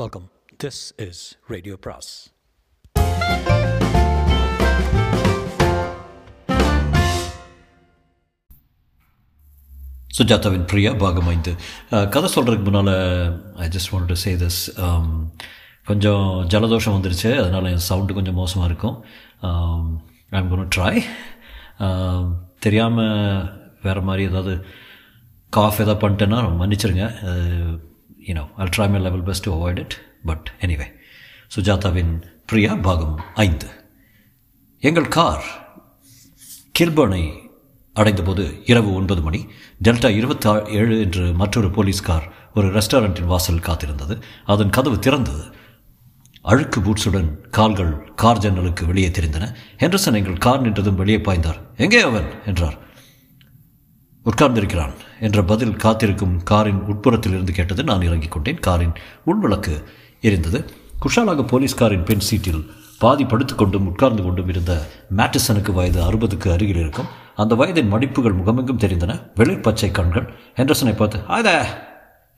Welcome this is radio பிராஸ் சுஜாதாவின் பிரியா பாகம் ஐந்து. கதை சொல்கிறதுக்கு முன்னால் I just want to say this um, கொஞ்சம் ஜலதோஷம் வந்துருச்சு. அதனால் என் சவுண்டு கொஞ்சம் மோசமாக இருக்கும். Um, I'm gonna try um, தெரியாமல் வேறு மாதிரி ஏதாவது காஃப் ஏதாவது பண்ணிட்டேன்னா மன்னிச்சிருங்க. You know I'll try my level best to avoid it but anyway சுஜாதாவின் Priya பாகம் ஐந்து. எங்கள் கார் கில்பர்னை அடைந்தபோது இரவு ஒன்பது மணி. டெல்டா இருபத்தி ஏழு என்று மற்றொரு போலீஸ் கார் ஒரு ரெஸ்டாரண்ட்டின் வாசல் காத்திருந்தது. அதன் கதவு திறந்தது. அழுக்கு பூட்ஸுடன் கால்கள் கார் ஜன்னலுக்கு வெளியே தெரிந்தன. ஹெண்டர்சன் எங்கள் கார் நின்றதும் வெளியே பாய்ந்தார். எங்கே அவன்? என்றார். உட்கார்ந்திருக்கிறான் என்ற பதில் காத்திருக்கும் காரின் உட்புறத்தில் இருந்து கேட்டது நான் இறங்கிக் கொண்டேன். காரின் உள்விளக்கு எரிந்தது. குஷாலாக போலீஸ் காரின் பெண் சீட்டில் பாதி படுத்துக்கொண்டும் உட்கார்ந்து கொண்டும் இருந்த மேட்டிசனுக்கு வயது அறுபதுக்கு அருகில் இருக்கும். அந்த வயதின் மடிப்புகள் முகமெங்கும் தெரிந்தன. வெளிர் பச்சை கண்கள். ஹெண்டர்சனை பார்த்து ஆதா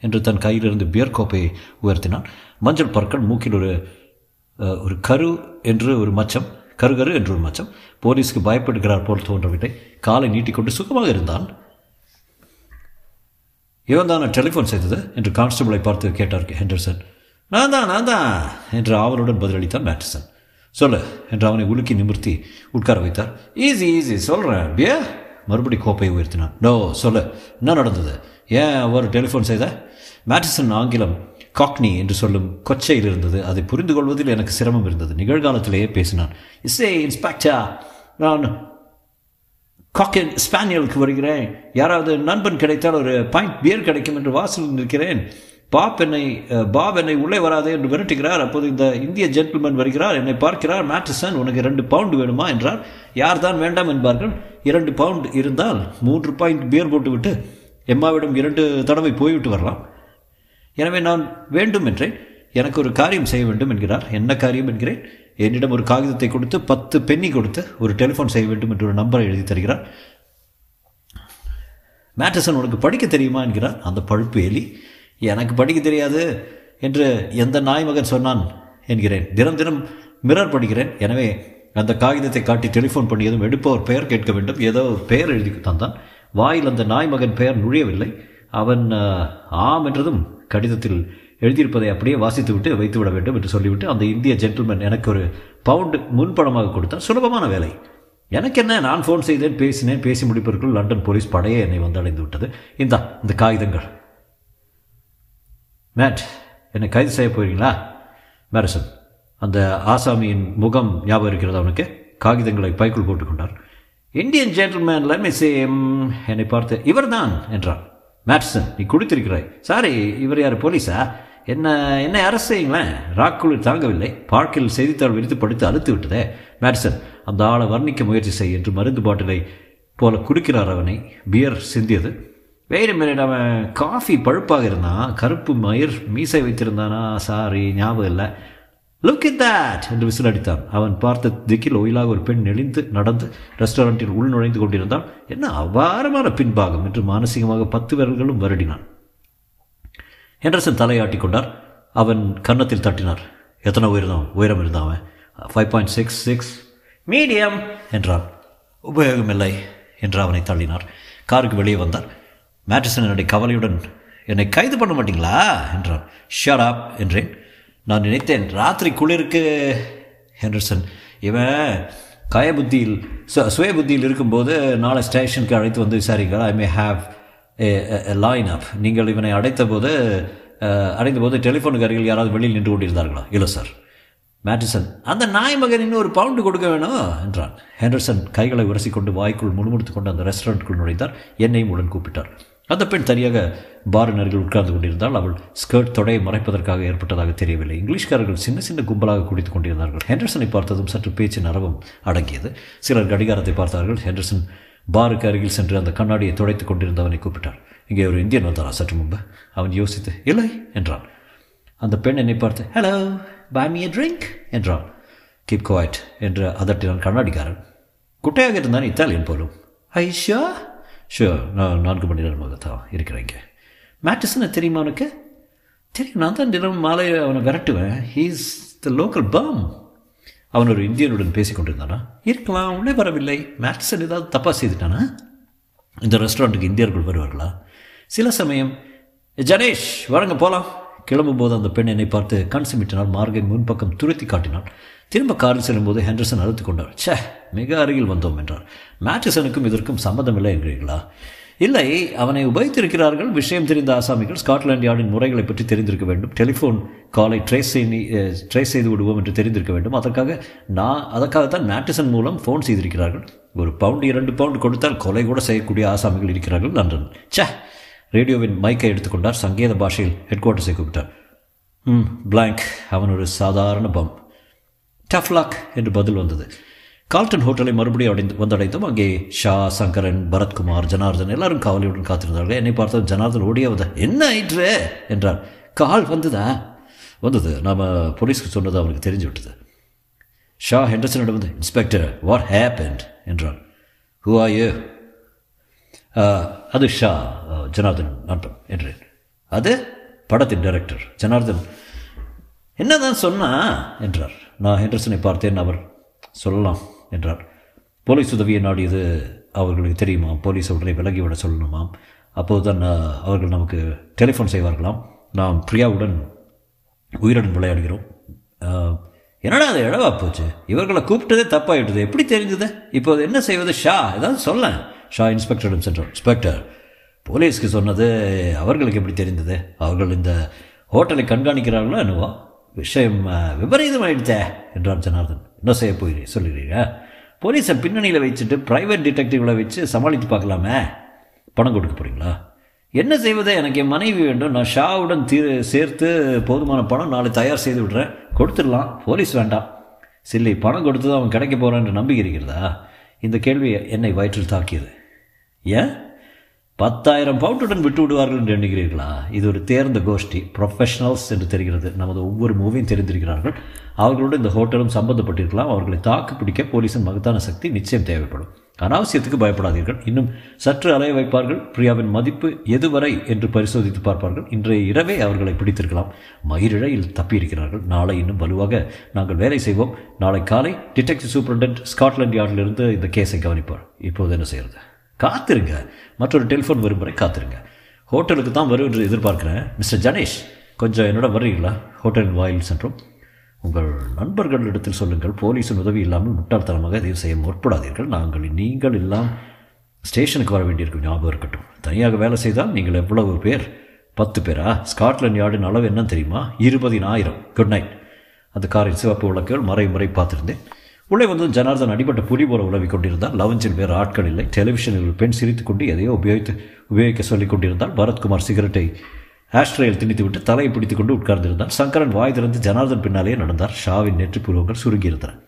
என்று தன் கையிலிருந்து பியர் கோப்பையை உயர்த்தினான். மஞ்சள் பற்கள் மூக்கில் ஒரு ஒரு கரு என்று ஒரு மச்சம் கருகரு என்று ஒரு மச்சம். போலீஸ்க்கு பயப்படுகிறார் போல் தோன்றவில்லை. காலை நீட்டிக்கொண்டு சுகமாக இருந்தான். இவன் தான் டெலிஃபோன் செய்தது என்று கான்ஸ்டபிளை பார்த்து கேட்டார் ஹெண்டர்சன். நான் தான் நான் தான் என்று ஆவலுடன் பதிலளித்தான் மேட்டர்சன். சொல்லு என்று அவனை உலுக்கி நிமிர்த்தி உட்கார வைத்தார். ஈஸி ஈஸி சொல்கிறேன் பியா மறுபடி கோப்பையை உயர்த்தினான். நோ சொல்லு என்ன நடந்தது? ஏன் அவர் டெலிஃபோன் செய்த? மேட்டிசன் ஆங்கிலம் காக்னி என்று சொல்லும் கொச்சையில் இருந்தது. அதை புரிந்து கொள்வதில் எனக்கு சிரமம் இருந்தது. நிகழ்காலத்திலேயே பேசினான். இசே இன்ஸ்பெக்டர் நான் காக்கன் ஸ்பானியலுக்கு வருகிறேன். யாராவது நண்பன் கிடைத்தால் ஒரு பாயிண்ட் பியர் கிடைக்கும் என்று வாசலில் நிற்கிறேன். பாப் என்னை பாப் என்னை உள்ளே வராதே என்று விரட்டுகிறார். அப்போது இந்த இந்திய ஜென்டில்மேன் வருகிறார். என்னை பார்க்கிறார் மேட்ரிசன் உனக்கு ரெண்டு பவுண்டு வேணுமா? என்றார். யார் தான் வேண்டாம்? என்பார்கள். இரண்டு பவுண்ட் இருந்தால் மூன்று பாயிண்ட் பியர் போட்டுவிட்டு எம்மாவிடம் இரண்டு தடவை போய்விட்டு வரலாம். எனவே நான் வேண்டும் என்றேன் எனக்கு ஒரு காரியம் செய்ய வேண்டும் என்கிறார். என்ன காரியம்? என்கிறேன். என்னிடம் ஒரு காகிதத்தை கொடுத்து பத்து பென்னி கொடுத்து ஒரு டெலிஃபோன் செய்ய வேண்டும் என்று ஒரு நம்பரை எழுதி தருகிறார். மேட்டசன் உனக்கு படிக்க தெரியுமா? என்கிறார். அந்த பழுப்பு எலி எனக்கு படிக்க தெரியாது என்று எந்த நாய் மகன் சொன்னான் என்கிறேன். தினம் தினம் மிரர் படிக்கிறேன். எனவே அந்த காகிதத்தை காட்டி டெலிஃபோன் பண்ணியதும் எடுப்பவர் பெயர் கேட்க வேண்டும். ஏதோ பெயர் எழுதி தந்தான். வாயில் அந்த நாய் மகன் பெயர் நுழையவில்லை. அவன் ஆம் என்றதும் கடிதத்தில் எழுதியிருப்பதை அப்படியே வாசித்துவிட்டு வைத்து விட வேண்டும் என்று சொல்லிவிட்டு அந்த இந்திய ஜென்டில்மேன் எனக்கு ஒரு பவுண்டு முன்பணமாக கொடுத்தார். சுலபமான வேலை. எனக்கு என்ன? நான் ஃபோன் செய்தேன் பேசினேன் பேசி முடிப்பதற்குள் லண்டன் போலீஸ் படையே என்னை வந்தடைந்து விட்டது. இந்தா இந்த காகிதங்கள். மேட் என்னை கைது செய்ய போகிறீங்களா? மேரிசன் அந்த ஆசாமியின் முகம் ஞாபகம் இருக்கிறது அவனுக்கு காகிதங்களை பைக்குள் போட்டுக்கொண்டார் Indian gentleman let me same என்னை பார்த்து இவர்தான் என்றான் மேட்சன் நீ குடித்திருக்கிறாய். சாரி இவர் யார் போலீஸா? என்ன என்ன அரசு செய்யுங்களேன் ராக்குளிர் தாங்கவில்லை. பார்க்கில் செய்தித்தாள் விரித்து படித்து அழுத்து விட்டதே. மேட்சன் அந்த ஆளை வர்ணிக்க முயற்சி செய் என்று மருந்து பாட்டிலை போல குடிக்கிறார் அவனை. பியர் சிந்தியது. வேறு மேலே அவன் காஃபி பழுப்பாக இருந்தான். கருப்பு மயிர் மீசை வைத்திருந்தானா? சாரி ஞாபகம் இல்லை. லுக் இட் தட் என்று விசில் அடித்தான் அவன் பார்த்த திக்கில் ஒயிலாக ஒரு பெண் நெளிந்து நடந்து ரெஸ்டாரண்ட்டில் உள் நுழைந்து கொண்டிருந்தால் என்ன அபாரமான பின்பாகம்! என்று மானசீகமாக பத்து விரல்களும் வருடினான். ஹெண்டர்சன் தலையாட்டி கொண்டார். அவன் கன்னத்தில் தட்டினார். எத்தனை உயரம் உயரம் இருந்தான் அவன். Five point six six medium என்றான். உபயோகமில்லை என்று அவனை தள்ளினார். காருக்கு வெளியே வந்தார். மேட்ரிசன் என்னுடைய கவலையுடன் என்னை கைது பண்ண மாட்டீங்களா? என்றான். ஷராப் என்றேன். நான் நினைத்தேன் ராத்திரி குளிருக்கு ஹெண்டர்சன். இவன் கய புத்தியில் சு- சுய புத்தியில் இருக்கும்போது நாளை ஸ்டேஷனுக்கு அழைத்து வந்து விசாரிங்கள் ஐ மே ஹாவ் லைன் அப் நீங்கள் இவனை அடைத்த போது அடைந்த போது டெலிஃபோனுக்கு அருகில் யாராவது வெளியில் நின்று கொண்டிருந்தார்களா? இல்லை சார் மேட்டிசன் அந்த நாய் மகன் இன்னும் ஒரு பவுண்டு கொடுக்க வேணும்? என்றான். ஹெண்டர்சன் கைகளை உரசிக்கொண்டு வாய்க்குள் முழுமுடுத்து கொண்டு அந்த ரெஸ்டாரண்ட்டுக்குள் நுழைந்தார். என்னையும் உடன் கூப்பிட்டார். அந்த பெண் தனியாக பாரின் அருகில் உட்கார்ந்து கொண்டிருந்தால் அவள் ஸ்கர்ட் தொடையை மறைப்பதற்காக ஏற்பட்டதாக தெரியவில்லை. இங்கிலீஷ்காரர்கள் சின்ன சின்ன கும்பலாக குடித்துக் கொண்டிருந்தார்கள். ஹெண்டர்சனை பார்த்ததும் சற்று பேச்சு நரவம் அடங்கியது. சிலர் கடிகாரத்தை பார்த்தார்கள். ஹெண்டர்சன் பாருக்கு அருகில் சென்று அந்த கண்ணாடியை துடைத்துக் கொண்டிருந்தவனை கூப்பிட்டார். இங்கே ஒரு இந்தியன் வந்தாரா சற்று முன்பு? அவன் யோசித்து இல்லை என்றான். அந்த பெண் என்னை பார்த்து ஹலோ பை மீ ட்ரிங்க் என்றான் கீப் குவாய்ட் என்று அதட்டினான் கண்ணாடிக்காரன். குட்டையாக இருந்தான் இத்தாலியன் போலும். ஐஷா ஷியோர் நான் நான்கு மணி நேரமாக தான் இருக்கிறேங்க மேட்டிஸ்னு தெரியுமா அவனுக்கு தெரியும் நான் தான் தினம் மாலை அவனை விரட்டுவேன். ஹீஸ் த லோக்கல் பாம் அவன் ஒரு இந்தியனுடன் பேசி கொண்டிருந்தானா இருக்கலாம் உள்ளே வரவில்லை. மேட்சன் ஏதாவது தப்பாக செய்துட்டானா? இந்த ரெஸ்டாரண்ட்டுக்கு இந்தியர்கள் வருவார்களா? சில சமயம் ஜனேஷ் வாருங்க போகலாம் கிளம்பும்போது அந்த பெண் என்னை பார்த்து கண் சிமிட்டினால் மார்கை முன்பக்கம் துருத்தி காட்டினாள். திரும்ப காரில் செல்லும்போது ஹெண்டர்சன் அழுத்து கொண்டார். ச்சே மிக அருகில் வந்தோம் என்றார். மேட்டிசனுக்கும் இதற்கும் சம்மந்தமில்லை என்கிறீர்களா? இல்லை அவனை உபயோகித்திருக்கிறார்கள். விஷயம் தெரிந்த ஆசாமிகள் ஸ்காட்லாண்ட் யார்டின் முறைகளை பற்றி தெரிந்திருக்க வேண்டும். டெலிஃபோன் காலை ட்ரேஸ் செய்து ட்ரேஸ் செய்து விடுவோம் என்று தெரிந்திருக்க வேண்டும். அதற்காக நான் அதற்காகத்தான் மேட்டிசன் மூலம் ஃபோன் செய்திருக்கிறார்கள். ஒரு பவுண்டு இரண்டு பவுண்டு கொடுத்தால் கொலை கூட செய்யக்கூடிய ஆசாமிகள் இருக்கிறார்கள் நன்றன் ச்சே ரேடியோவின் மைக்கை எடுத்துக்கொண்டார் சங்கேத பாஷையில் ஹெட் குவார்ட்டர்ஸை கூப்பிட்டார். ம் பிளாங்க். அவன் ஒரு சாதாரண பம். டஃப்லாக் என்று பதில் வந்தது. கால்டன் ஹோட்டலை மறுபடியும் அடைந்து வந்தடைந்தோம் அங்கே ஷா சங்கரன் பரத்குமார் ஜனார்தன் எல்லாரும் காவலியுடன் காத்திருந்தார்கள். என்னை பார்த்த ஜனார்தன் ஓடியாவத என்ன ஆயிற்று? என்றார். கால் வந்ததா? வந்தது. நாம் போலீஸ்க்கு சொன்னது அவனுக்கு தெரிஞ்சு விட்டது ஷா ஹெண்டர்சனிடம் வந்து இன்ஸ்பெக்டர் வாட் ஹேப்பண்ட் என்றார். ஹூ ஆர் யூ அது ஷா ஜனார்தன் நட்டம் என்றேன். அது படத்தின் டைரக்டர் ஜனார்தன் என்னதான் சொன்னா? என்றார். நான் ஹெண்டர்சனை பார்த்தேன் அவர் சொல்லலாம் என்றார். போலீஸ் உதவியை நாடியது அவர்களுக்கு தெரியுமா? போலீஸ் உடனே விலகிவிட சொல்லணுமாம். அப்போது தான் அவர்கள் நமக்கு டெலிஃபோன் செய்வார்களாம். நாம் பிரியாவுடன் உயிருடன் விளையாடுகிறோம். என்னடா அது இழவா போச்சு? இவர்களை கூப்பிட்டதே தப்பாயிட்டது. எப்படி தெரிஞ்சது? இப்போது என்ன செய்வது? ஷா ஏதாவது சொல்ல. ஷா இன்ஸ்பெக்டரிடம் சென்றார். இன்ஸ்பெக்டர் போலீஸ்க்கு சொன்னது அவர்களுக்கு எப்படி தெரிந்தது? அவர்கள் இந்த ஹோட்டலை கண்காணிக்கிறார்களோ என்னவோ? விஷயம் விபரீதமாயிடுச்சே என்றான் ஜனார்தன். என்ன செய்ய போகிறீ சொல்லுறீங்க போலீஸை பின்னணியில் வச்சுட்டு ப்ரைவேட் டிடெக்டிவ்களை வச்சு சமாளித்து பார்க்கலாமே. பணம் கொடுக்க போகிறீங்களா என்ன செய்வது? எனக்கு என் மனைவி வேண்டும். நான் ஷாவுடன் தீ சேர்த்து போதுமான பணம் நாளை தயார் செய்து விடுறேன். கொடுத்துடலாம். போலீஸ் வேண்டாம். சில்லி பணம் கொடுத்து அவன் கிடைக்க போகிறான்னு நம்பிக்கை இருக்கிறதா இந்த கேள்வி என்னை வயிற்றில் தாக்கியது. ஏன்? பத்தாயிரம் பவுண்டுடன் விட்டு விடுவார்கள் என்று எண்ணுகிறீர்களா? இது ஒரு தேர்ந்த கோஷ்டி. ப்ரொஃபஷனல்ஸ் என்று தெரிகிறது. நமது ஒவ்வொரு மூவியும் தெரிந்திருக்கிறார்கள். அவர்களோடு இந்த ஹோட்டலும் சம்பந்தப்பட்டிருக்கலாம். அவர்களை தாக்கு பிடிக்க போலீஸின் மகத்தான சக்தி நிச்சயம் தேவைப்படும். அனாவசியத்துக்கு பயப்படாதீர்கள். இன்னும் சற்று அலைய வைப்பார்கள். பிரியாவின் மதிப்பு எதுவரை என்று பரிசோதித்து பார்ப்பார்கள். இன்றைய இரவே அவர்களை பிடித்திருக்கலாம். மயிரிழையில் தப்பியிருக்கிறார்கள். நாளை இன்னும் வலுவாக நாங்கள் வேலை செய்வோம். நாளை காலை டிடெக்டிவ் சூப்பரண்டென்ட் ஸ்காட்லாண்ட் யார்டிலிருந்து இந்த கேஸை கவனிப்பார். இப்போது என்ன செய்கிறது காத்திருங்க. மற்றொரு டெலிஃபோன் வரும் வரை காத்திருங்க. ஹோட்டலுக்கு தான் வரும் என்று எதிர்பார்க்குறேன். மிஸ்டர் ஜனேஷ் கொஞ்சம் என்னோட வர்றீங்களா? ஹோட்டல் வாயில் சென்றோம். உங்கள் நண்பர்களிடத்தில் சொல்லுங்கள். போலீஸின் உதவி இல்லாமல் முட்டாள்தனமாக இதை செய்ய முற்படாதீர்கள். நாங்கள் நீங்கள் எல்லாம் ஸ்டேஷனுக்கு வர வேண்டியிருக்கும். ஞாபகம் இருக்கட்டும். தனியாக வேலை செய்தால் நீங்கள் எவ்வளவு பேர்? பத்து பேரா? ஸ்காட்லாண்ட் யார்டின் அளவு என்னன்னு தெரியுமா? இருபதினாயிரம். Good night. அந்த காரின் சிவப்பு விளக்குகள் மறை முறை பார்த்துருந்தேன். உள்ளே வந்து ஜனார்தன் அடிபட்ட புலி போல உழவி கொண்டிருந்தால் லவஞ்சில் வேறு ஆட்கள் இல்லை. டெலிவிஷனில் ஒரு பெண் சிரித்துக்கொண்டு எதையோ உபயோகித்து உபயோகிக்க சொல்லிக் கொண்டிருந்தால் பரத்குமார் சிகரெட்டை ஆஸ்ட்ரேயில் திணித்துவிட்டு தலையை பிடித்து கொண்டு உட்கார்ந்திருந்தார் சங்கரன் வாய் திறந்து ஜனார்தன் பின்னாலேயே நடந்தார். ஷாவின் நெற்றுப்பூர்வங்கள் சுருங்கியிருந்தன.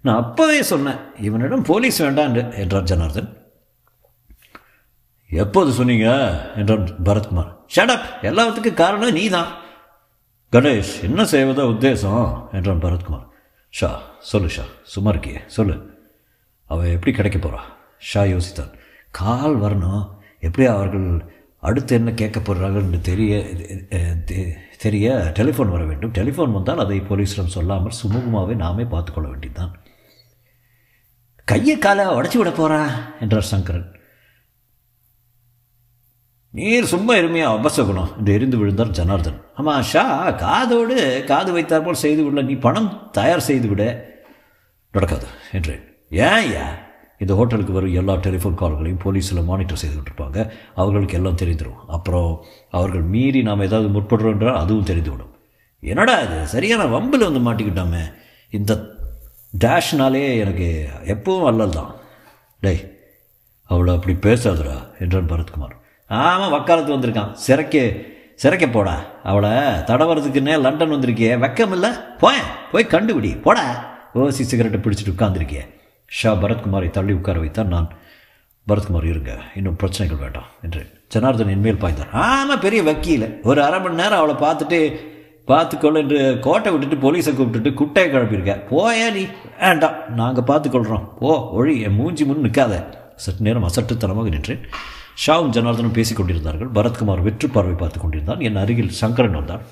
நான் அப்போவே சொன்னேன். இவனிடம் போலீஸ் வேண்டாம் என்றார் ஜனார்தன். எப்போது சொன்னீங்க? என்றான் பரத்குமார். ஷடப் எல்லாத்துக்கும் காரணம் நீ தான் கணேஷ் என்ன செய்வதா? உத்தேசம் என்றான் பரத்குமார். ஷா சொல்லு ஷா சும்மா இருக்கியே சொல்லு. அவள் எப்படி கிடைக்க போகிறா ஷா யோசித்தான். கால் வரணும். எப்படி அவர்கள் அடுத்து என்ன கேட்க போகிறார்கள் தெரிய தெரிய டெலிஃபோன் வர வேண்டும். டெலிஃபோன் வந்தால் அதை போலீஸிடம் சொல்லாமல் சுமூகமாகவே நாமே பார்த்துக்கொள்ள வேண்டியதுதான். கையை காலை உடச்சி விட போகிறா என்றார் சங்கரன். நீர் சும்மா இருமையா அபசகுணம் என்று எரிந்து விழுந்தார் ஜனார்தன். ஆமாம் ஷா காதோடு காது வைத்தார் போல் செய்து விடல நீ பணம் தயார் செய்து விட. நடக்காது என்றேன். ஏன் ஐயா இந்த ஹோட்டலுக்கு வரும் எல்லா டெலிஃபோன் கால்களையும் போலீஸில் மானிட்டர் செய்து இருப்பாங்க அவர்களுக்கு எல்லாம் தெரிந்துடும் அப்புறம் அவர்கள் மீறி நாம் ஏதாவது முற்படுறோம் என்றால் அதுவும் தெரிந்துவிடும். என்னடா இது? சரியான வம்பில் வந்து மாட்டிக்கிட்டோமே. இந்த டேஷ்னாலே எனக்கு எப்பவும் அல்லல் தான் டேய் அவளை அப்படி பேசாதுடா என்றான் பரத்குமார். ஆமாம் வக்காலத்து வந்திருக்கான். சிறைக்கு சிறைக்க போடா. அவளை தடவறதுக்குன்னே லண்டன் வந்திருக்கியே. வெக்கம் இல்லை? போய் போய் கண்டுபிடி. போடா. ஓசி சிகரெட்டை பிடிச்சிட்டு உட்காந்துருக்கியே ஷா பரத்குமாரை தள்ளி உட்கார வைத்தான் நான் பரத்குமார் இருங்க. இன்னும் பிரச்சனைகள் வேண்டாம் என்று ஜனார்தன் இனிமேல் பாய்ந்தார். ஆமாம் பெரிய வக்கீல். ஒரு அரை மணி நேரம் அவளை பார்த்துட்டு பார்த்துக்கொள்ள என்று கோட்டை விட்டுட்டு போலீஸை கூப்பிட்டுட்டு குட்டையை கிளப்பியிருக்க போயே நீ. வேண்டாம் நாங்கள் பார்த்துக்கொள்கிறோம் ஓ ஒழி. என் மூஞ்சி முன் நிற்காத சற்று நேரம் அசட்டுத்தனமாக நின்றேன் ஷாவும் ஜனார்தனும் பேசிக் கொண்டிருந்தார்கள். பரத்குமார் வெற்று பார்வை பார்த்து கொண்டிருந்தான். என் அருகில் சங்கரன் வந்தான்.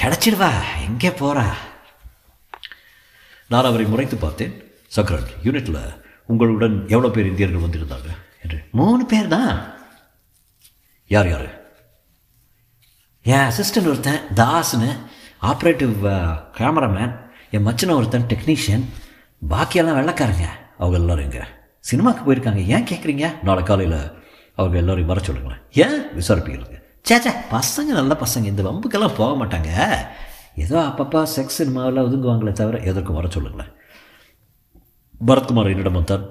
கிடச்சிடுவா எங்கே போகிறா நான் அவரை முறைத்து பார்த்தேன். சங்கரன் யூனிட்டில் உங்களுடன் எவ்வளோ பேர் இந்தியர்கள் வந்திருந்தாங்க? என்று. மூணு பேர் தான் யார் யார்? என் அசிஸ்டன்ட் ஒருத்தன் தாஸ்னு. Operative cameraman. என் மச்சனை ஒருத்தன் டெக்னீஷியன். பாக்கியெல்லாம் வெள்ளக்காரங்க. அவங்க எல்லாரும் இங்கே. சினிமாவுக்கு போயிருக்காங்க. ஏன் கேட்குறீங்க நாளை காலையில் அவங்க எல்லாரையும் வர சொல்லுங்களேன். ஏன்? விசாரிப்பீங்க சேச்சா பசங்க நல்ல பசங்க. இந்த வம்புக்கெல்லாம் போக மாட்டாங்க. ஏதோ அப்பப்போ செக்ஸ் சினிமாவில் ஒதுங்குவாங்களே தவிர எதற்கும் வர சொல்லுங்களேன். பரத்குமார் என்னிடம் வந்தான்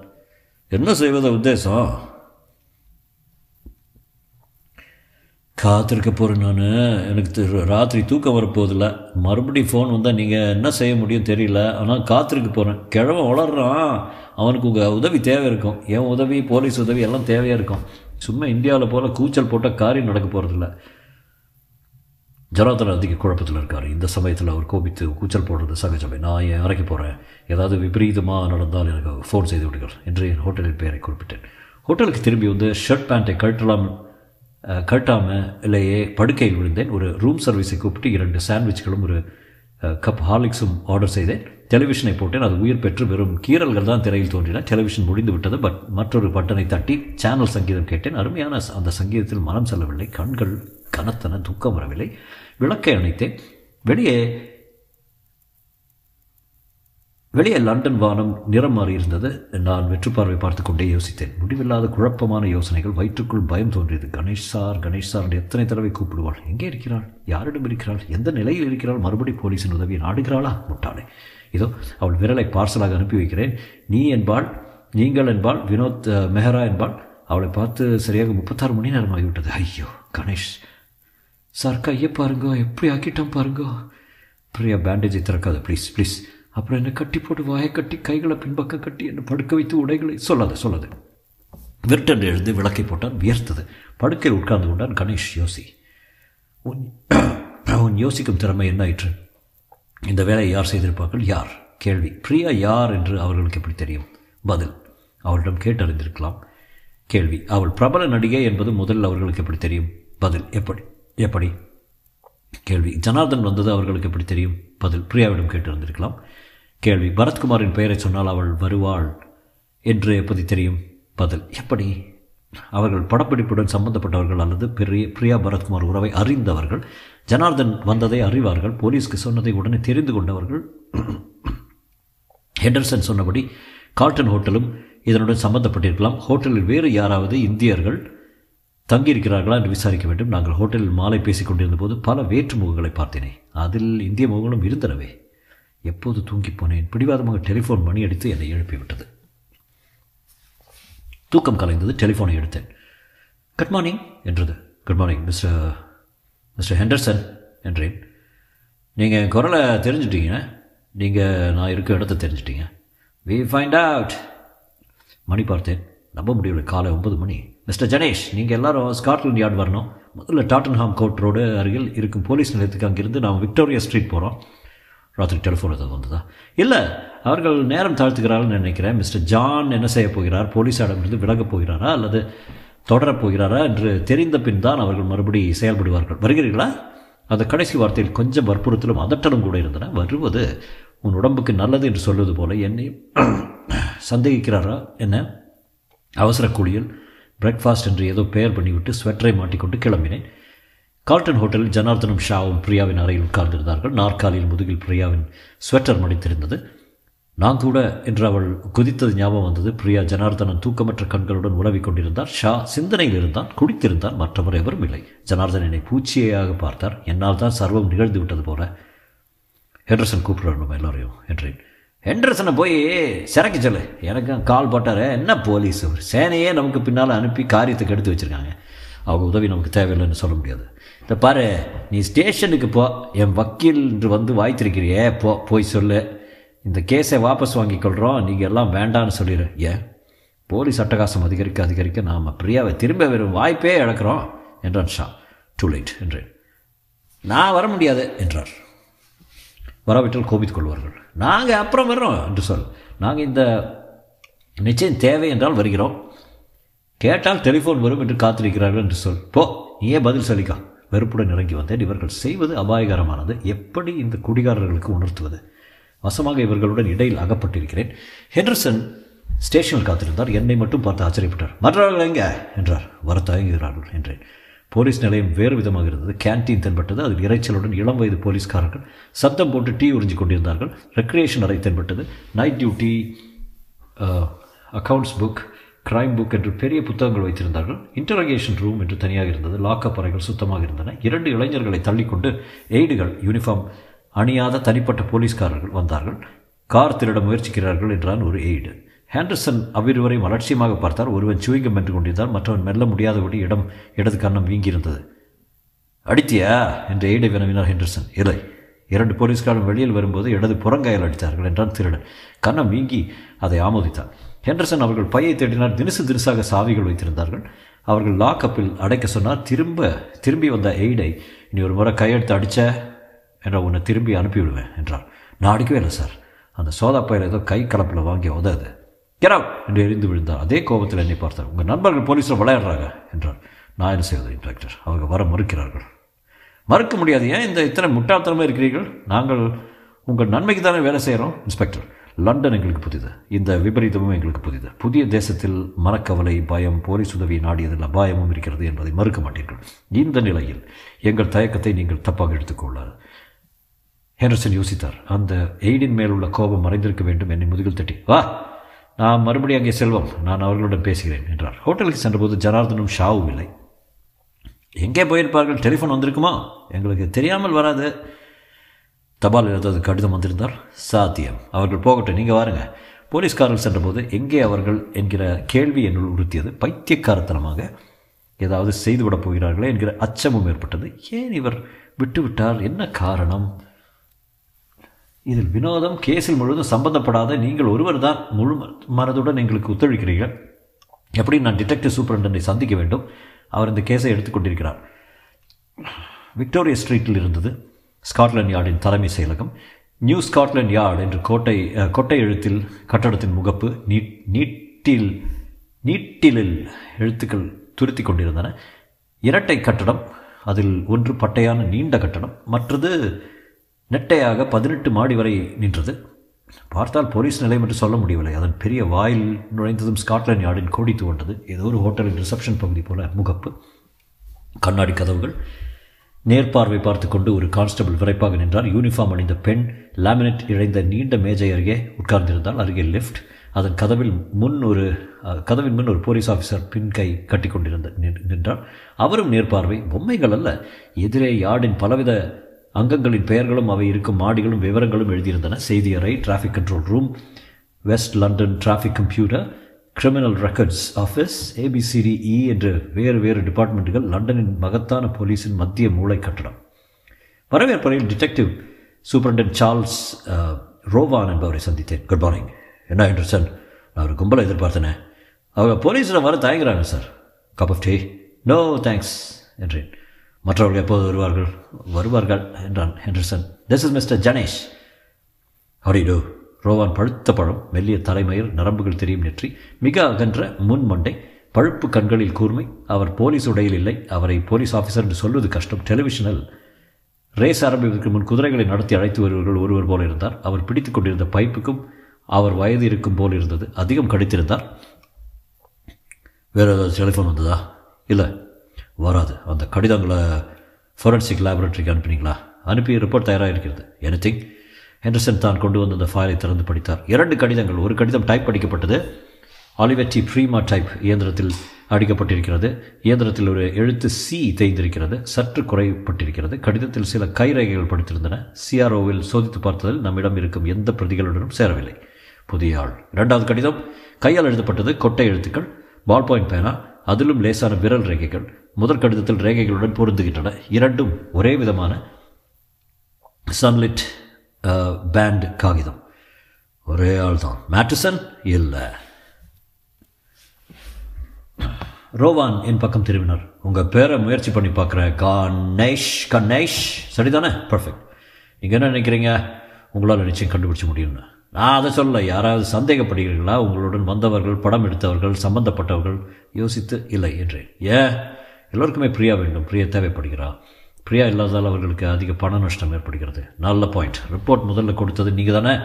என்ன செய்வத உத்தேசம்? காத்திருக்க போகிறேன் நான். எனக்கு ராத்திரி தூக்கம் வரப்போதில்ல மறுபடியும் ஃபோன் வந்தால் நீங்கள் என்ன செய்ய முடியும் தெரியல. ஆனால் காத்திருக்க போகிறேன் கிழவன் வளர்றான் அவனுக்கு உங்கள் உதவி தேவை இருக்கும் என் உதவி போலீஸ் உதவி எல்லாம் தேவையாக இருக்கும் சும்மா இந்தியாவில் போல் கூச்சல் போட்டால் காரியம் நடக்க போகிறதில்ல ஜனார்தன் அதிக குழப்பத்தில் இருக்கார். இந்த சமயத்தில் அவர் கோபித்து கூச்சல் போடுறது சகஜமே. நான் என் அறைக்கு போகிறேன் ஏதாவது விபரீதமாக நடந்தால் எனக்கு ஃபோன் செய்து விடுங்கள் என்று என் ஹோட்டலின் பெயரை குறிப்பிட்டேன். ஹோட்டலுக்கு திரும்பி வந்து ஷர்ட் பேண்ட்டை கழட்டலாம் கட்டாமல் இல்லையே படுக்கையில் விழுந்தேன். ஒரு ரூம் சர்வீஸை கூப்பிட்டு இரண்டு சாண்ட்விச்களும் ஒரு கப் ஹார்லிக்ஸும் ஆர்டர் செய்தேன். டெலிவிஷனை போட்டேன். அது உயிர் பெற்று வெறும் கீறல்கள் தான் திரையில் தோன்றின. டெலிவிஷன் முடிந்து விட்டது பட் மற்றொரு பட்டனை தட்டி சேனல் சங்கீதம் கேட்டேன். அருமையான அந்த சங்கீதத்தில் மனம் செல்லவில்லை கண்கள் கனத்தன துக்கம் வரவில்லை. விளக்கை அணைத்தேன். வெளியே வெளியே லண்டன் வானம் நிறம் மாறி இருந்தது. நான் வெற்றுப்பார்வை பார்த்து கொண்டே யோசித்தேன். முடிவில்லாத குழப்பமான யோசனைகள் வயிற்றுக்குள் பயம் தோன்றியது. கணேஷ் சார் கணேஷ் சார் எத்தனை தடவை கூப்பிடுவாள். எங்கே இருக்கிறாள்? யாரிடம் இருக்கிறாள்? எந்த நிலையில் இருக்கிறாள்? மறுபடி போலீஸின் உதவியை நாடுகிறாளா? முட்டாளே. இதோ அவள் விரலை பார்சலாக அனுப்பி வைக்கிறேன். நீ என்பாள் நீங்கள் என்பாள் வினோத் மெஹரா என்பாள் அவளை பார்த்து சரியாக முப்பத்தாறு மணி நேரம் ஆகிவிட்டது. ஐயோ கணேஷ். சார் கையை பாருங்க எப்படி ஆக்கிட்டோம் பாருங்கோ. பிரியா பேண்டேஜை திறக்காத ப்ளீஸ் ப்ளீஸ். அப்புறம் என்னை கட்டி போட்டு வாயை கட்டி கைகளை பின்பக்கம் கட்டி என்னை படுக்க வைத்து உடைகளை சொல்லாத சொல்லாது. விரட்டென்று எழுந்து விளக்கை போட்டான் வியர்த்தது. படுக்கையில் உட்கார்ந்து கொண்டான் கணேஷ் யோசி. உன் உன் யோசிக்கும் திறமை என்ன ஆயிற்று? இந்த வேலையை யார் செய்திருப்பார்கள்? யார்? கேள்வி. பிரியா யார் என்று அவர்களுக்கு எப்படி தெரியும்? பதில். அவளிடம் கேட்டறிந்திருக்கலாம். கேள்வி. அவள் பிரபல நடிகை என்பது முதலில் அவர்களுக்கு எப்படி தெரியும்? பதில். எப்படி? எப்படி? கேள்வி. ஜனார்தன் வந்தது அவர்களுக்கு எப்படி தெரியும்? பதில். பிரியாவிடம் கேட்டிருந்திருக்கலாம் கேள்வி. பரத்குமாரின் பெயரை சொன்னால் அவள் வருவாள் என்று எப்படி தெரியும்? பதில். எப்படி? அவர்கள் படப்பிடிப்புடன் சம்பந்தப்பட்டவர்கள் அல்லது பிரிய பிரியா பரத்குமார் உறவை அறிந்தவர்கள். ஜனார்தன் வந்ததை அறிவார்கள். போலீஸ்க்கு சொன்னதை உடனே தெரிந்து கொண்டவர்கள். ஹெண்டர்சன் சொன்னபடி கால்டன் ஹோட்டலும் இதனுடன் சம்பந்தப்பட்டிருக்கலாம். ஹோட்டலில் வேறு யாராவது இந்தியர்கள் தங்கியிருக்கிறார்களா என்று விசாரிக்க வேண்டும். நாங்கள் ஹோட்டலில் மாலை பேசிக் கொண்டிருந்த போது பல வேற்று முகங்களை பார்த்தேனே. அதில் இந்திய முகங்களும் இருந்தனவே. எப்போது தூங்கி போனேன்? பிடிவாதமாக டெலிஃபோன் மணி அடித்து என்னை எழுப்பிவிட்டது. தூக்கம் கலைந்தது டெலிஃபோனை எடுத்தேன். குட் மார்னிங் என்றது. Good morning mister mister Henderson என்றேன். நீங்கள் என் குரலை தெரிஞ்சுட்டீங்க. நீங்கள் நான் இருக்க இடத்த தெரிஞ்சிட்டீங்க. வி ஃபைண்ட் அவுட் மணி பார்த்தேன். நம்ப முடியல காலை ஒன்பது மணி. மிஸ்டர் ஜனேஷ் நீங்கள் எல்லாரும் ஸ்காட்லாண்ட் யார்டு வரணும்? முதல்ல டாட்டன்ஹாம் கோர்ட் ரோடு அருகில் இருக்கும் போலீஸ் நிலையத்துக்கு அங்கிருந்து நாம் விக்டோரியா ஸ்ட்ரீட் போகிறோம் ராத்திரி டெலிஃபோன் ஏதாவது வந்ததா? இல்லை அவர்கள் நேரம் தாழ்த்துக்கிறார்கள்னு நினைக்கிறேன். மிஸ்டர் ஜான் என்ன செய்ய போகிறார்? போலீஸாரிடமிருந்து விலகப் போகிறாரா? அல்லது தொடரப் போகிறாரா என்று தெரிந்த பின் தான் அவர்கள் மறுபடி செயல்படுவார்கள். வருகிறீர்களா? அந்த கடைசி வார்த்தையில் கொஞ்சம் வற்புறுத்தலும் அதட்டலும் கூட இருந்தன. வருவது உன் உடம்புக்கு நல்லது என்று சொல்வது போல என்னை சந்தேகிக்கிறாரா? என்ன? அவசர கூலியில் பிரேக்ஃபாஸ்ட் என்று ஏதோ பெயர் பண்ணிவிட்டு ஸ்வெட்டரை மாட்டிக்கொண்டு கிளம்பினேன். கால்டன் ஹோட்டலில் ஜனார்தனும் ஷாவும் பிரியாவின் அறையில் உட்கார்ந்திருந்தார்கள். நாற்காலியில் முதுகில் பிரியாவின் ஸ்வெட்டர் மடித்திருந்தது. நான் கூட என்று அவள் குதித்தது ஞாபகம் வந்தது. பிரியா ஜனார்தனன் தூக்கமற்ற கண்களுடன் உலவிக் கொண்டிருந்தார். ஷா சிந்தனையில் இருந்தான் குடித்திருந்தான். மற்றவர் எவரும் இல்லை. ஜனார்தன் என்னை பூச்சியையாக பார்த்தார். என்னால் தான் சர்வம் நிகழ்ந்து விட்டது போல. ஹெண்டர்சன் கூப்பிடணும் எல்லாரையும் என்றேன். ஹெண்டர்சனை போய் சிறக்கி சொல்லு. எனக்கு கால் போட்டார். என்ன போலீஸ் அவர் சேனையே நமக்கு பின்னால் அனுப்பி காரியத்துக்கு எடுத்து வச்சுருக்காங்க. அவங்க உதவி நமக்கு தேவையில்லைன்னு சொல்ல முடியாது. இந்த பாரு நீ ஸ்டேஷனுக்கு போ. என் வக்கீல் என்று வந்து வாய்த்திருக்கிறியே. போ போய் சொல்லு. இந்த கேஸை வாபஸ் வாங்கிக் கொள்கிறோம் நீங்கள் எல்லாம் வேண்டான்னு சொல்லிடு ஏன் போலீஸ் அட்டகாசம் அதிகரிக்க அதிகரிக்க நாம் பிரியாவை திரும்ப வெறும் வாய்ப்பே இழக்கிறோம் என்றான் ஷா. டூ லைட் என்றேன். நான் வர முடியாது என்றார். வராவிட்டால் கோபித்துக் கொள்வார்கள். நாங்கள் அப்புறம் வர்றோம் என்று சொல். நாங்கள் இந்த நிச்சயம் தேவை என்றால் வருகிறோம். கேட்டால் டெலிஃபோன் வரும் என்று காத்திருக்கிறார்கள் என்று சொல். போ நீயே பதில் சொல்லிக்கா. வெறுப்புடன் இறங்கி வந்தேன். இவர்கள் செய்வது அபாயகரமானது. எப்படி இந்த குடிகாரர்களுக்கு உணர்த்துவது? வசமாக இவர்களுடன் இடையில் அகப்பட்டிருக்கிறேன். ஹெண்டர்சன் ஸ்டேஷனில் காத்திருந்தார். என்னை மட்டும் பார்த்து ஆச்சரியப்பட்டார். மற்றவர்கள் எங்க? என்றார். வர தயங்குகிறார்கள் என்றேன். போலீஸ் நிலையம் வேறு விதமாக இருந்தது. கேன்டீன் தென்பட்டது. அதில் இறைச்சலுடன் இளம் வயது போலீஸ்காரர்கள் சத்தம் போட்டு டீ உறிஞ்சி கொண்டிருந்தார்கள். ரெக்ரியேஷன் அறை தென்பட்டது. Night duty accounts book crime book என்று பெரிய புத்தகங்கள் வைத்திருந்தார்கள். இன்டரோகேஷன் ரூம் என்று தனியாக இருந்தது. லாக்கப் அறைகள் சுத்தமாக இருந்தன. இரண்டு இளைஞர்களை தள்ளிக்கொண்டு எய்டுகள் யூனிஃபார்ம் அணியாத தனிப்பட்ட போலீஸ்காரர்கள் வந்தார்கள். கார் திருட முயற்சிக்கிறார்கள் என்றான் ஒரு எய்டு. ஹேண்டர்சன் அவ்விருவரையும் அலட்சியமாக பார்த்தார். ஒருவன் சுவிங்கம் என்று கொண்டிருந்தார் மற்றவன் மெல்ல முடியாதபடி இடம் இடது கண்ணம் வீங்கியிருந்தது. அடித்தியா? என்று எய்டை வினவினார் ஹெண்டர்சன். இல்லை. இரண்டு போலீஸ்காரன் வெளியில் வரும்போது இடது புறங்காயில் அடித்தார்கள் என்றான் திருடன். கண்ணம் வீங்கி அதை ஆமோதித்தான். ஹெண்டர்சன் அவர்கள் பையை தேடினார். தினசு தினசாக சாவிகள் வைத்திருந்தார்கள். அவர்கள் லாக்கப்பில் அடைக்க சொன்னார். திரும்ப திரும்பி வந்த எய்டை இனி ஒரு முறை கையெழுத்து அடித்த என்ற உன்னை திரும்பி அனுப்பிவிடுவேன் என்றார் நான் அடிக்கவே இல்லை சார். அந்த சோதா பையில் ஏதோ கை கலப்பில் வாங்கி உதவுது. கெராவ் என்று எரிந்து விழுந்தார். அதே கோபத்தில் என்னை பார்த்தார். உங்கள் நண்பர்கள் போலீஸில் விளையாடுறாங்க என்றார். நான் என்ன செய்வது இன்ஸ்பெக்டர் அவங்க வர மறுக்கிறார்கள். மறுக்க முடியாது. ஏன் இந்த இத்தனை முட்டாள்தனமாக இருக்கிறீர்கள்? நாங்கள் உங்கள் நன்மைக்கு தானே வேலை செய்கிறோம் இன்ஸ்பெக்டர் லண்டன் எங்களுக்கு புதிது. இந்த விபரீதமும் எங்களுக்கு புதிது. புதிய தேசத்தில் மனக்கவலை பயம் போலீஸ் உதவி நாடியதில் அபாயமும் இருக்கிறது என்பதை மறுக்க மாட்டீர்கள். இந்த நிலையில் எங்கள் தயக்கத்தை நீங்கள் தப்பாக எடுத்துக்கொள்ளாது. ஹெண்டர்சன் யோசித்தார். அந்த எய்டின் மேல் உள்ள கோபம் மறைந்திருக்க வேண்டும் என்னை முதுகில் தட்டி. வா நான் மறுபடியும் அங்கே செல்வம். நான் அவர்களுடன் பேசுகிறேன் என்றார். ஹோட்டலுக்கு சென்றபோது ஜனார்தனும் ஷாவும் இல்லை. எங்கே போயிருப்பார்கள்? டெலிஃபோன் வந்திருக்குமா? எங்களுக்கு தெரியாமல் வராது. தபால் ஏதாவது கடிதம் வந்திருந்தார். சாத்தியம். அவர்கள் போகட்டும் நீங்கள் வாருங்க. போலீஸ்காரர்கள் சென்றபோது எங்கே அவர்கள் என்கிற கேள்வி என்னுள் உறுத்தியது. பைத்தியக்காரத்தனமாக ஏதாவது செய்துவிடப் போகிறார்களே என்கிற அச்சமும் ஏற்பட்டது. ஏன் இவர் விட்டுவிட்டார்? என்ன காரணம்? இதில் வினோதம் கேஸில் முழுவதும் சம்பந்தப்படாத நீங்கள் ஒருவர் தான் முழு மனதுடன் எங்களுக்கு ஒத்துழைக்கிறீர்கள். எப்படி நான் டிடெக்டிவ் சூப்பரண்டனை சந்திக்க வேண்டும்? அவர் இந்த கேஸை எடுத்துக்கொண்டிருக்கிறார் விக்டோரியா ஸ்ட்ரீட்டில் இருந்தது. ஸ்காட்லாண்ட் யார்டின் தலைமை செயலகம். நியூ ஸ்காட்லாண்ட் யார்டு என்று கோட்டை கொட்டை எழுத்தில் கட்டடத்தின் முகப்பு நீட் நீட்டில் நீட்டிலில் எழுத்துக்கள் துருத்தி கொண்டிருந்தன. இரட்டை கட்டடம் அதில் ஒன்று பட்டையான நீண்ட கட்டடம் மற்றது நெட்டையாக பதினெட்டு மாடி வரை நின்றது. பார்த்தால் போலீஸ் நிலையம் என்று சொல்ல முடியவில்லை. அதன் பெரிய வாயில் நுழைந்ததும் ஸ்காட்லாண்ட் யார்டின் கோடி துவண்டது. ஏதோ ஒரு ஹோட்டலின் ரிசப்ஷன் பகுதி போல முகப்பு. கண்ணாடி கதவுகள். நேர்பார்வை பார்த்து கொண்டு ஒரு கான்ஸ்டபிள் விரைப்பாக நின்றார் யூனிஃபார்ம் அணிந்த பெண் லேமினேட் இழைந்த நீண்ட மேஜை அருகே உட்கார்ந்திருந்தால் அருகே லெஃப்ட். அதன் கதவில் முன் ஒரு கதவின் முன் ஒரு போலீஸ் ஆஃபீஸர் பின் கை கட்டி கொண்டிருந்த நின்றார் அவரும் நேர்பார்வை. பொம்மைகள் அல்ல. எதிரே யார்டின் பலவித அங்கங்களின் பெயர்களும் அவை இருக்கும் மாடிகளும் விவரங்களும் எழுதியிருந்தன. செய்தி அறை traffic control room West London traffic computer criminal records office A B C D E என்று வேறு வேறு டிபார்ட்மெண்ட்டுகள் லண்டனின் மகத்தான போலீஸின் மத்திய மூளை கட்டடம். வரவேற்பறையில் டிடெக்டிவ் சூப்பரண்டென்ட் சார்ல்ஸ் ரோவான் என்பவரை சந்தித்தேன். குட் மார்னிங் என்ன ஹெண்டர்சன் நான் ஒரு கும்பலை எதிர்பார்த்தேனே. அவங்க போலீஸில் வர தயங்குறாங்க sir cup of tea no thanks என்றேன். மற்றவர்கள் எப்போது வருவார்கள்? வருவார்கள் என்றான் Henderson. This is mister Janesh ஹரிடோ ரோவான் பழுத்த பழம் மெல்லிய தலைமயிர் நரம்புகள் தெரியும் நெற்றி மிக அகன்ற முன் மண்டை பழுப்பு கண்களில் கூர்மை. அவர் போலீஸ் உடையில் இல்லை. அவரை போலீஸ் ஆஃபீஸர் என்று சொல்வது கஷ்டம். டெலிவிஷனில் ரேஸ் ஆரம்பிப்பதற்கு முன் குதிரைகளை நடத்தி அழைத்து வருவர்கள் ஒருவர் போல இருந்தார். அவர் பிடித்து கொண்டிருந்த பைப்புக்கும் அவர் வயது இருக்கும் போல் இருந்தது. அதிகம் கடித்திருந்தார். வேறு ஏதாவது டெலிஃபோன் வந்ததா? இல்லை. வராது. அந்த கடிதங்களை ஃபொரன்சிக் லேபரட்டரிக்கு அனுப்பினீங்களா? அனுப்பி ரிப்போர்ட் தயாராக இருக்கிறது. எனி திங் ஹெண்டர்சன் தான் கொண்டு வந்த அந்த ஃபைலை திறந்து படித்தார். இரண்டு கடிதங்கள். ஒரு கடிதம் டைப் படிக்கப்பட்டது. ஆலிவெட்டி ப்ரீமா டைப் இயந்திரத்தில் அடிக்கப்பட்டிருக்கிறது. இயந்திரத்தில் ஒரு எழுத்து சி தேய்ந்திருக்கிறது. சற்று குறைப்பட்டிருக்கிறது. கடிதத்தில் சில கைரேகைகள் படித்திருந்தன. சிஆர்ஓவில் சோதித்து பார்த்ததில் நம்மிடம் இருக்கும் எந்த பிரதிகளுடனும் சேரவில்லை. புதிய ஆள். இரண்டாவது கடிதம். கையால் எழுதப்பட்டது. கொட்டை எழுத்துக்கள். பால் பாயிண்ட் பேனா அதிலும் லேசான விரல் ரேகைகள் முதல் கடிதத்தில் ரேகைகளுடன் பொருந்துகின்றன. இரண்டும் ஒரே விதமான சன்லிட் பேண்ட் uh, காகிதம். ஒரே ஆள் தான் மேட்டிசன் இல்லை. ரோவான் என் பக்கம் திரும்பினார். உங்கள் பேரை முயற்சி பண்ணி பார்க்குறேன் கணேஷ் கணேஷ்? சரிதானே? பர்ஃபெக்ட் நீங்கள் என்ன நினைக்கிறீங்க? உங்களால் நிச்சயம் கண்டுபிடிச்ச முடியும்னு. நான் அதை சொல்ல யாராவது சந்தேகப்படுகிறீர்களா? உங்களுடன் வந்தவர்கள் படம் எடுத்தவர்கள் சம்பந்தப்பட்டவர்கள் யோசித்து இல்லை என்றேன். ஏன்? எல்லோருக்குமே பிரியா வேண்டும். பிரியா தேவைப்படுகிறா. பிரியா இல்லாததால் அவர்களுக்கு அதிக பண நஷ்டம் ஏற்படுகிறது. நல்ல பாயிண்ட் ரிப்போர்ட் முதல்ல கொடுத்தது நீங்கள் தானே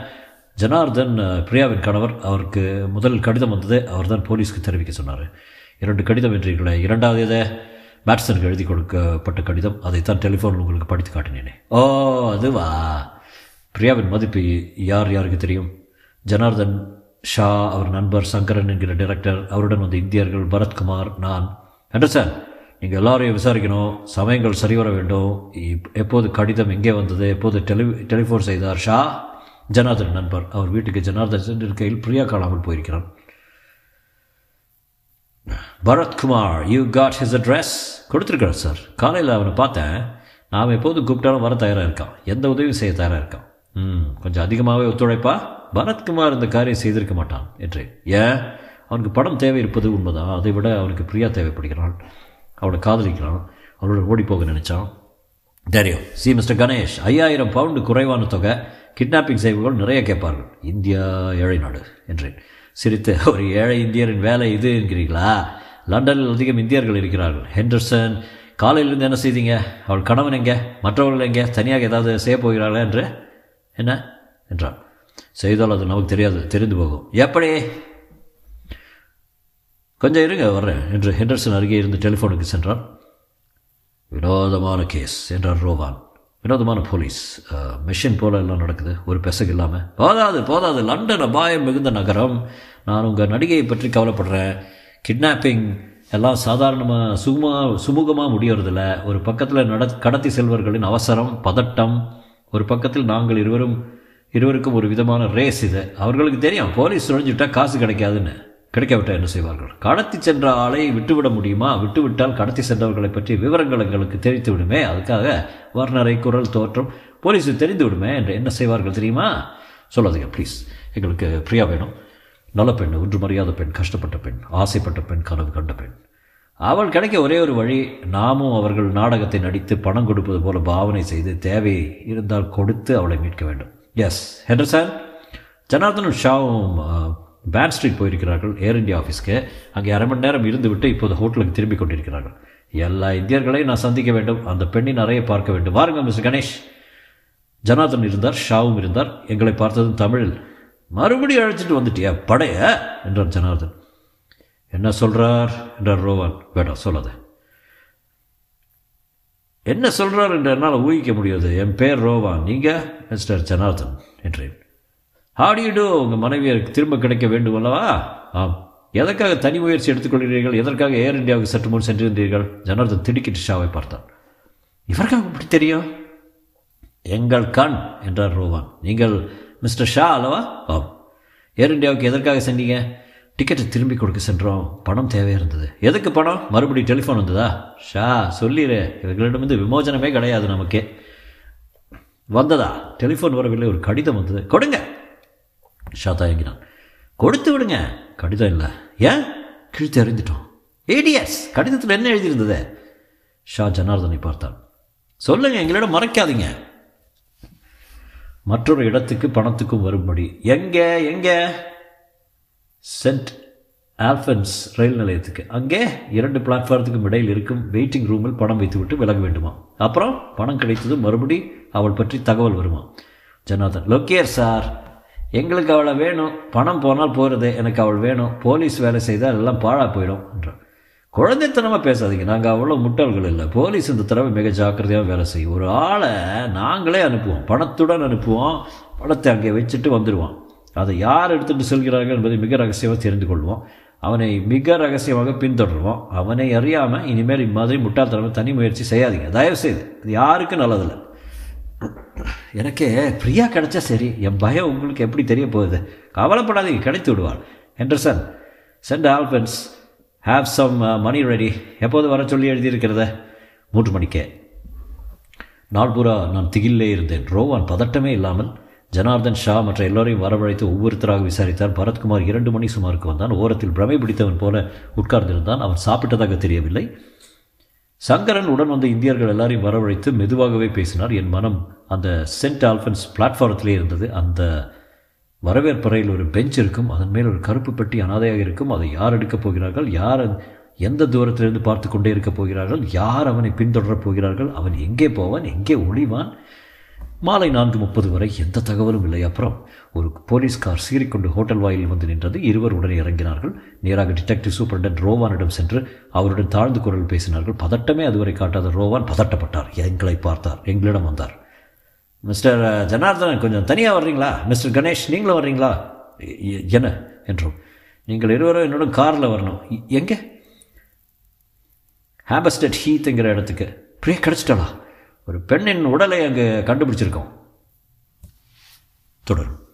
ஜனார்தன் பிரியாவின் கணவர் அவருக்கு முதல் கடிதம் வந்தது அவர் தான் போலீஸ்க்கு தெரிவிக்க சொன்னார். இரண்டு கடிதம் என்றீர்களே இரண்டாவது எதை? பேட்சனுக்கு எழுதி கொடுக்கப்பட்ட கடிதம். அதைத்தான் டெலிஃபோனில் உங்களுக்கு படித்து காட்டினேனே. ஓ அதுவா? பிரியாவின் மதிப்பு யார் யாருக்கு தெரியும்? ஜனார்தன் ஷா அவர் நண்பர் சங்கரன் என்கிற டைரக்டர் அவருடன் வந்த இந்தியர்கள் பரத்குமார் நான். அண்டர்ஸ்டாண்ட் நீங்கள் எல்லாரையும் விசாரிக்கணும். சமயங்கள் சரிவர வேண்டும். இப்- எப்போது கடிதம் எங்கே வந்தது? எப்போது டெலி டெலிஃபோன் செய்தார்? ஷா ஜனார்தன் நண்பர். அவர் வீட்டுக்கு ஜனார்தன் சென்றிருக்கையில் பிரியா காணாமல் போயிருக்கிறான். Bharatkumar you got his address கொடுத்துருக்கிறார் சார் காலையில் அவனை பார்த்தேன். நாம் எப்போதும் கூப்பிட்டாலும் வர தயாராக இருக்கான். எந்த உதவியும் செய்ய தயாராக இருக்கான். கொஞ்சம் அதிகமாகவே ஒத்துழைப்பா? பரத்குமார் இந்த காரியம் செய்திருக்க மாட்டான் என்றேன் ஏன்? அவனுக்கு படம் தேவை இருப்பது உண்மைதான் அதை விட அவனுக்கு பிரியா தேவைப்படுகிறான் அவளை காதலிக்கிறான். அவளோட ஓடிப்போக நினச்சான் நினைச்சான். தெரியும். சி மிஸ்டர் கணேஷ் ஐயாயிரம் பவுண்டு குறைவான தொகை கிட்னாப்பிங் செய்வர்கள் நிறைய கேட்பார்கள். இந்தியா ஏழை நாடு என்றேன். சிரித்து ஒரு ஏழை இந்தியரின் வேலை இது என்கிறீங்களா லண்டனில் அதிகம் இந்தியர்கள் இருக்கிறார்கள். ஹெண்டர்சன் காலையிலிருந்து என்ன செய்தீங்க? அவள் கணவன் எங்கே? மற்றவர்கள் எங்கே? தனியாக ஏதாவது செய்ய போகிறாளா? என்று என்ன? என்றான். செய்தால் அது நமக்கு தெரியாது தெரிந்து போகும். எப்படி? கொஞ்சம் இருங்க வர்றேன் என்று ஹெண்டர்சன் அருகே இருந்து டெலிஃபோனுக்கு சென்றான். வினோதமான கேஸ் என்றார் ரோவான் வினோதமான போலீஸ். மெஷின் போல எல்லாம் நடக்குது ஒரு பெசகு இல்லாமல் போதாது போதாது லண்டன் அபாயம் மிகுந்த நகரம். நான் உங்கள் நடிகையை பற்றி கவலைப்படுறேன். கிட்னாப்பிங் எல்லாம் சாதாரணமாக சுகமாக சுமூகமாக முடியறதில்ல. ஒரு பக்கத்தில் நட கடத்தி செல்வர்களின் அவசரம் பதட்டம். ஒரு பக்கத்தில் நாங்கள் இருவரும் இருவருக்கும் ஒரு விதமான ரேஸ் இது. அவர்களுக்கு தெரியும் போலீஸ் நுழைஞ்சுட்டா காசு கிடைக்காதுன்னு. கிடைக்காவிட்டால் என்ன செய்வார்கள்? கடத்தி சென்ற ஆளை விட்டுவிட முடியுமா? விட்டுவிட்டால் கடத்தி சென்றவர்களை பற்றி விவரங்கள் எங்களுக்கு தெரிவித்து விடுமே. அதுக்காக வர்ணரை குரல் தோற்றம் போலீஸுக்கு தெரிந்து விடுமே என்று என்ன செய்வார்கள் தெரியுமா? சொல்லாதீங்க ப்ளீஸ் எங்களுக்கு ஃப்ரீயாக வேணும். நல்ல பெண் ஒன்று மரியாதை பெண் கஷ்டப்பட்ட பெண் ஆசைப்பட்ட பெண் கனவு கண்ட பெண். அவள் கிடைக்க ஒரே ஒரு வழி நாமும் அவர்கள் நாடகத்தை நடித்து பணம் கொடுப்பது போல பாவனை செய்து தேவை இருந்தால் கொடுத்து அவளை மீட்க வேண்டும். எஸ் ஹெண்டர்சன் ஜனார்தனும் ஷாவும் பேன் ஸ்ட்ரீட் போயிருக்கிறார்கள் ஏர் இந்தியா ஆஃபீஸ்க்கு அங்கே அரை மணி நேரம் இருந்துவிட்டு இப்போது ஹோட்டலுக்கு திரும்பி கொண்டிருக்கிறார்கள். எல்லா இந்தியர்களையும் நான் சந்திக்க வேண்டும் அந்த பெண்ணை நிறைய பார்க்க வேண்டும். வாருங்க மிஸ் கணேஷ். ஜனார்தன் இருந்தார் ஷாவும் இருந்தார் எங்களை பார்த்ததும் தமிழில் மறுபடியும் அழைச்சிட்டு வந்துட்டியா படைய? என்றார் ஜனார்தன். என்ன சொல்கிறார் என்றார் ரோவான் வேண்டாம் சொல்லாத. என்ன சொல்கிறார் என்று என்னால் ஊகிக்க முடியாது. என் பேர் ரோவான். நீங்கள் மிஸ்டர் ஜனார்தன் என்றேன். ஹாடியுடோ உங்கள் மனைவியருக்கு திரும்ப கிடைக்க வேண்டும் அல்லவா? ஆம். எதற்காக தனி முயற்சி எடுத்துக்கொள்கிறீர்கள்? எதற்காக ஏர் இந்தியாவுக்கு சற்று முன் சென்றிருந்தீர்கள்? ஜனார்தன் திடுக்கிட்டு ஷாவை பார்த்தான். இவருக்காக இப்படி தெரியும்? எங்கள் கண் என்றார் ரோவான். நீங்கள் மிஸ்டர் ஷா அல்லவா? ஆம். ஏர் இந்தியாவுக்கு எதற்காக சென்றீங்க? டிக்கெட்டை திரும்பி கொடுக்க சென்றோம். பணம் தேவையாக இருந்தது. எதுக்கு பணம்? மறுபடியும் டெலிஃபோன் வந்ததா? ஷா சொல்லிடு இவர்களிடமிருந்து விமோசனமே கிடையாது நமக்கே. வந்ததா? டெலிஃபோன் வரவில்லை. ஒரு கடிதம் வந்தது. கொடுங்க! ஷா தயங்கினான். கொடுத்து விடுங்க. கடிதம் இல்லை. ஏன்? கிழித்து அறிந்துட்டோம் ஏடிஎஸ் கடிதத்தில் என்ன எழுதியிருந்தது? ஷா ஜனார்தனை பார்த்தான். சொல்லுங்க எங்களிடம் மறைக்காதீங்க. மற்றொரு இடத்துக்கு பணத்துக்கும் வரும்படி. எங்கே? எங்கே? சென்ட் ஆல்ஃபன்ஸ் ரயில் நிலையத்துக்கு. அங்கே இரண்டு பிளாட்ஃபாரத்துக்கும் இடையில் இருக்கும் வெயிட்டிங் ரூமில் பணம் வைத்துவிட்டு விலக வேண்டுமா அப்புறம் பணம் கிடைத்ததும் மறுபடி அவள் பற்றி தகவல் வருமா ஜனார்தன் லொக்கியர் சார் எங்களுக்கு அவளை வேணும். பணம் போனால் போகிறது எனக்கு அவள் வேணும். போலீஸ் வேலை செய்தால் எல்லாம் பாழாக போயிடும் என்றான். குழந்தைத்தனமாக பேசாதீங்க. நாங்கள் அவ்வளோ முட்டாள்கள் இல்லை. போலீஸ் இந்த தடவை மிக ஜாக்கிரதையாக வேலை செய்யும். ஒரு ஆளை நாங்களே அனுப்புவோம். பணத்துடன் அனுப்புவோம். பணத்தை அங்கே வச்சுட்டு வந்துடுவான் அதை யார் எடுத்துகிட்டு செல்கிறார்கள் என்பதை மிக ரகசியமாக தெரிந்து கொள்வோம். அவனை மிக ரகசியமாக பின்தொடர்வோம். அவனை அறியாமல் இனிமேல் இம்மாதிரி முட்டாள்தனமாக தனி முயற்சி செய்யாதீங்க. தயவு செய்து இது யாருக்கும் நல்லதில்லை. எனக்கே ஃப்ரீயாக கிடைச்சா சரி. என் பயம் உங்களுக்கு எப்படி தெரிய போகுது? கவலைப்படாதீங்க. கிடைத்து விடுவாள். Henderson St Albans have some money ready எப்போது வர சொல்லி எழுதியிருக்கிறத? மூன்று மணிக்கே. நாள் பூரா நான் திகிலே இருந்தேன். ரோவான் பதட்டமே இல்லாமல் ஜனார்தன் ஷா மற்ற எல்லோரையும் வரவழைத்து ஒவ்வொருத்தராக விசாரித்தார் பரத்குமார் இரண்டு மணி சுமாருக்கு வந்தான். ஓரத்தில் பிரமை பிடித்தவன் போல உட்கார்ந்திருந்தான். அவன் சாப்பிட்டதாக தெரியவில்லை. சங்கரன் உடன் வந்த இந்தியர்கள் எல்லாரையும் வரவழைத்து மெதுவாகவே பேசினார். என் மனம் அந்த சென்ட் ஆல்ஃபன்ஸ் பிளாட்ஃபாரத்திலே இருந்தது. அந்த வரவேற்பறையில் ஒரு பெஞ்ச் இருக்கும். அதன் மேல் ஒரு கருப்பு பெட்டி அனாதையாக இருக்கும். அதை யார் எடுக்கப் போகிறார்கள்? யார் எந்த தூரத்திலிருந்து பார்த்து கொண்டே இருக்கப் போகிறார்கள்? யார் அவனை பின்தொடரப் போகிறார்கள்? அவன் எங்கே போவான்? எங்கே ஒளிவான்? மாலை நான்கு முப்பது வரை எந்த தகவலும் இல்லை. அப்புறம் ஒரு போலீஸ் கார் சீறிக்கொண்டு ஹோட்டல் வாயில் வந்து நின்றது. இருவர் உடனே இறங்கினார்கள். நேராக டிடெக்டிவ் சூப்பரண்டன்ட் ரோவானிடம் சென்று அவருடன் தாழ்ந்து குரல் பேசினார்கள். பதட்டமே அதுவரை காட்டாத ரோவான் பதட்டப்பட்டார். எங்களை பார்த்தார். எங்களிடம் வந்தார். மிஸ்டர் ஜனார்தனன் கொஞ்சம் தனியாக வர்றீங்களா? மிஸ்டர் கணேஷ் நீங்களும் வர்றீங்களா? என்ன? என்றோம். நீங்கள் இருவரும் என்னோட காரில் வரணும். எங்கே? ஹேபஸ்டட் ஹீத்ங்கிற இடத்துக்கு. பிரியா கிடச்சிட்டாளா? ஒரு பெண்ணின் உடலை அங்கே கண்டுபிடிச்சிருக்கோம். தொடரும்.